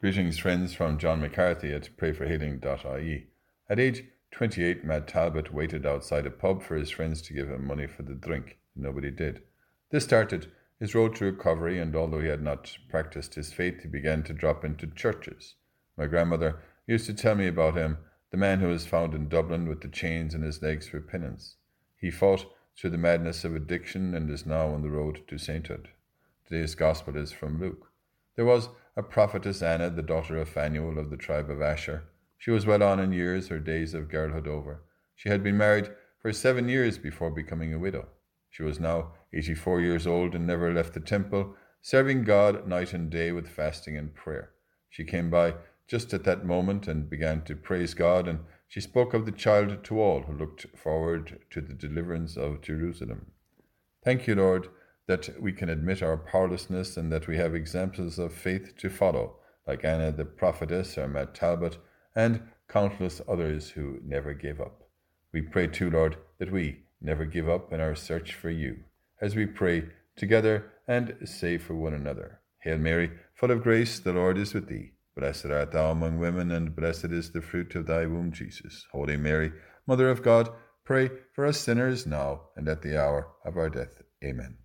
Greetings, friends, from John McCarthy at prayforhealing.ie. At age 28, Matt Talbot waited outside a pub for his friends to give him money for the drink. Nobody did. This started his road to recovery, and although he had not practiced his faith, he began to drop into churches. My grandmother used to tell me about him, the man who was found in Dublin with the chains in his legs for penance. He fought through the madness of addiction and is now on the road to sainthood. Today's gospel is from Luke. There was a prophetess Anna, the daughter of Phanuel of the tribe of Asher. She was well on in years, her days of girlhood over. She had been married for seven years before becoming a widow. She was now eighty four years old and never left the temple, serving God night and day with fasting and prayer. She came by just at that moment and began to praise God, and she spoke of the child to all who looked forward to the deliverance of Jerusalem. Thank you, Lord, that we can admit our powerlessness and that we have examples of faith to follow, like Anna the prophetess or Matt Talbot, and countless others who never gave up. We pray too, Lord, that we never give up in our search for you, as we pray together and say for one another. Hail Mary, full of grace, the Lord is with thee. Blessed art thou among women, and blessed is the fruit of thy womb, Jesus. Holy Mary, Mother of God, pray for us sinners now and at the hour of our death. Amen.